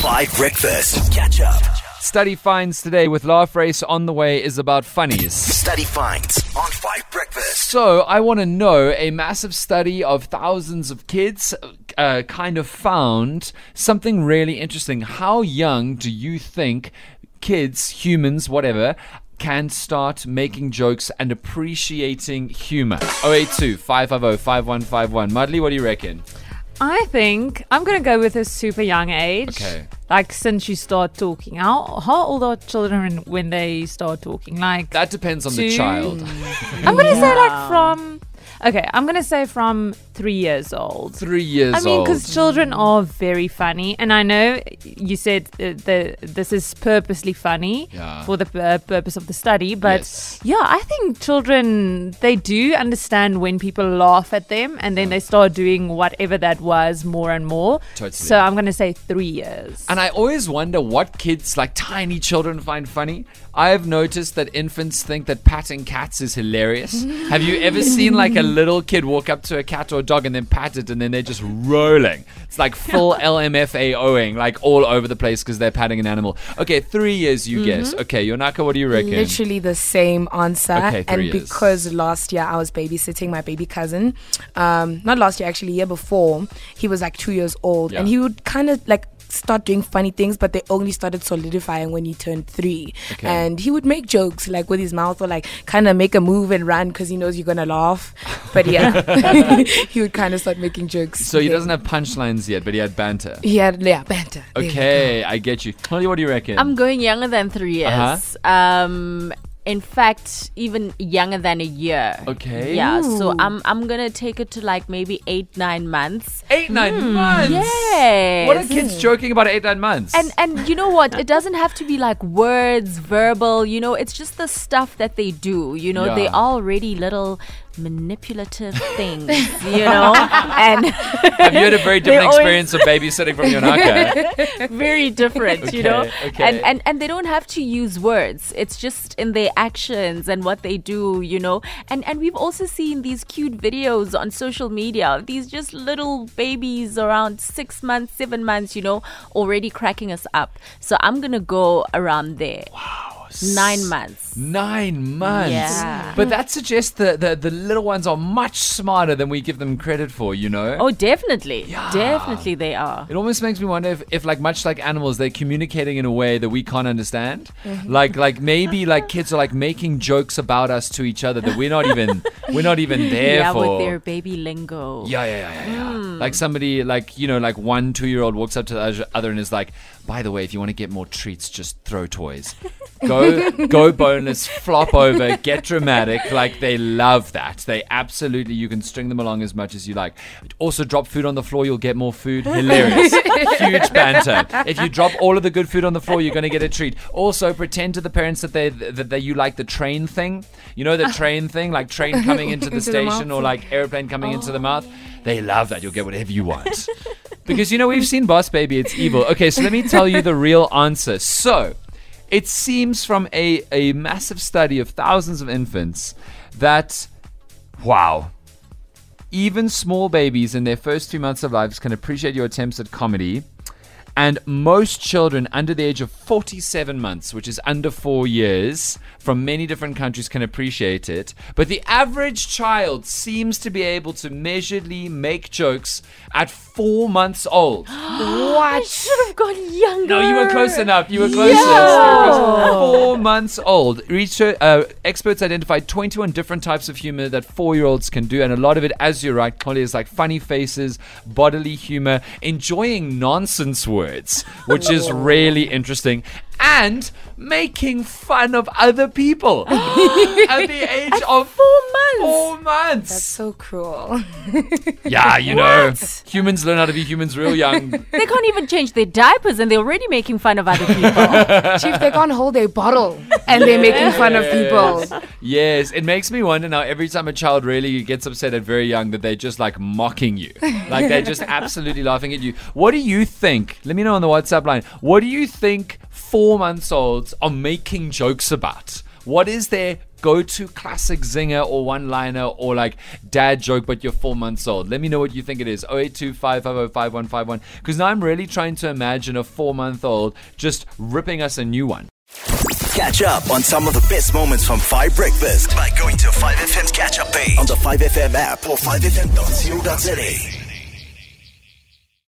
Five Breakfast. Catch up. Study finds today with Laugh Race on the way is about funnies. Study finds on Five Breakfast. So, I want to know a massive study of thousands of kids uh, kind of found something really interesting. How young do you think kids, humans, whatever, can start making jokes and appreciating humor? 082 550 5151. Mudley, what do you reckon? I think I'm gonna go with a super young age. Okay. Like since you start talking. How how old are children when they start talking? Like That depends on the child. I'm gonna say like from Okay, I'm gonna say from three years old. Three years old. I mean, because children are very funny, and I know you said uh, the this is purposely funny Yeah. for the uh, purpose of the study, but Yes. yeah, I think children they do understand when people laugh at them, and then they start doing whatever that was more and more. Totally. So I'm gonna say three years. And I always wonder what kids, like tiny children, find funny. I've noticed that infants think that patting cats is hilarious. Have you ever seen like a little kid walk up to a cat or dog and then pat it and then they're just rolling? It's like full LMFAOing, like all over the place because they're patting an animal. Okay, three years, you guess. Okay, Yonaka, what do you reckon? Literally the same answer. Okay, three and years. because last year I was babysitting my baby cousin, um, not last year, actually, year before, he was like two years old. And he would kind of like start doing funny things, but they only started solidifying when he turned three. Okay. And he would make jokes like with his mouth or like kind of make a move and run because he knows you're to laugh. But yeah, he would kind of start making jokes. So he then. doesn't have punchlines yet, but he had banter. He had, yeah, banter. There. Okay, I get you. Chloe, what do you reckon? I'm going younger than three years. Uh-huh. Um, in fact, even younger than a year. Okay. Yeah, so I'm I'm gonna take it to like maybe eight nine months. eight, nine months. Yes. What are kids joking about eight, nine months? And and you know what? It doesn't have to be like words, verbal. You know, it's just the stuff that they do. You know, they Yeah. are already little manipulative things. You know, and have you had a very different experience of babysitting from Yonaka? very different, you know. Okay, okay. And and and they don't have to use words. It's just in their actions and what they do, you know. And and we've also seen these cute videos on social media. These just little babies around 6 months, 7 months, you know, already cracking us up. So I'm going to go around there. Wow. 9 months. Nine months. Yeah. But that suggests that the, the little ones are much smarter than we give them credit for, you know? Oh, definitely. Yeah. Definitely they are. It almost makes me wonder if, if, like, much like animals, they're communicating in a way that we can't understand. Mm-hmm. Like, like maybe like kids are like making jokes about us to each other that we're not even we're not even there yeah, for. with their baby lingo. Yeah, yeah, yeah, yeah. yeah. Hmm. Like somebody, like you know, like one two-year-old walks up to the other- other and is like, "By the way, if you want to get more treats, just throw toys. Go, go bonus flop over, get dramatic. Like they love that. They absolutely. You can string them along as much as you like. Also, drop food on the floor, you'll get more food. Hilarious, huge banter. If you drop all of the good food on the floor, you're going to get a treat. Also, pretend to the parents that they that they, you like the train thing. You know the ah. train thing, like train coming into the Into station mouth. or like airplane coming into the mouth. Oh. They love that. You'll get whatever you want. because you know we've seen Boss Baby, it's evil. Okay, so let me tell you the real answer. So, it seems from a, a massive study of thousands of infants that wow. Even small babies in their first few months of lives can appreciate your attempts at comedy. And most children under the age of 47 months, which is under four years, from many different countries can appreciate it. But the average child seems to be able to measuredly make jokes at four months old. What? I should have gone younger. No, you were close enough. You were close was four months old. Research, uh, experts identified 21 different types of humor that four-year-olds can do, and a lot of it, as you're right, Collie, is like funny faces, bodily humor, enjoying nonsense words, which is really interesting. And making fun of other people at the age of four months. Four months. That's so cruel. yeah, you know, humans learn how to be humans real young. They can't even change their diapers and they're already making fun of other people. Chief, they can't hold a bottle and they're making fun of people. Yes, it makes me wonder now every time a child really gets upset at very young that they're just like mocking you. Like they're just absolutely laughing at you. What do you think? Let me know on the WhatsApp line. What do you think four months olds are making jokes about? What is their go-to classic zinger or one-liner or like dad joke, but you're four months old? Let me know what you think it is. 0825505151. Because now I'm really trying to imagine a four-month-old just ripping us a new one. Catch up on some of the best moments from 5 Breakfast by going to 5FM's catch up page on the 5FM app or 5FM.co.za.